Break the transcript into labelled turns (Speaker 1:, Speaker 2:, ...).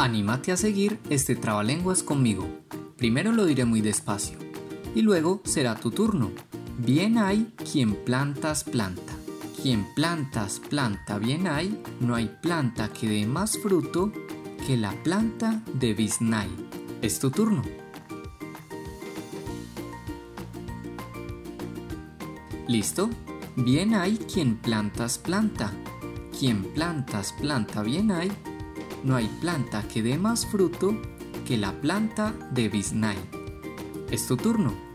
Speaker 1: Anímate a seguir este trabalenguas conmigo. Primero lo diré muy despacio y luego será tu turno. Bien hay quien plantas planta. Quien plantas planta bien hay, no hay planta que dé más fruto que la planta de Bisnay. Es tu turno. ¿Listo? Bien hay quien plantas planta. Quien plantas planta bien hay, no hay planta que dé más fruto que la planta de Bisnay. Es tu turno.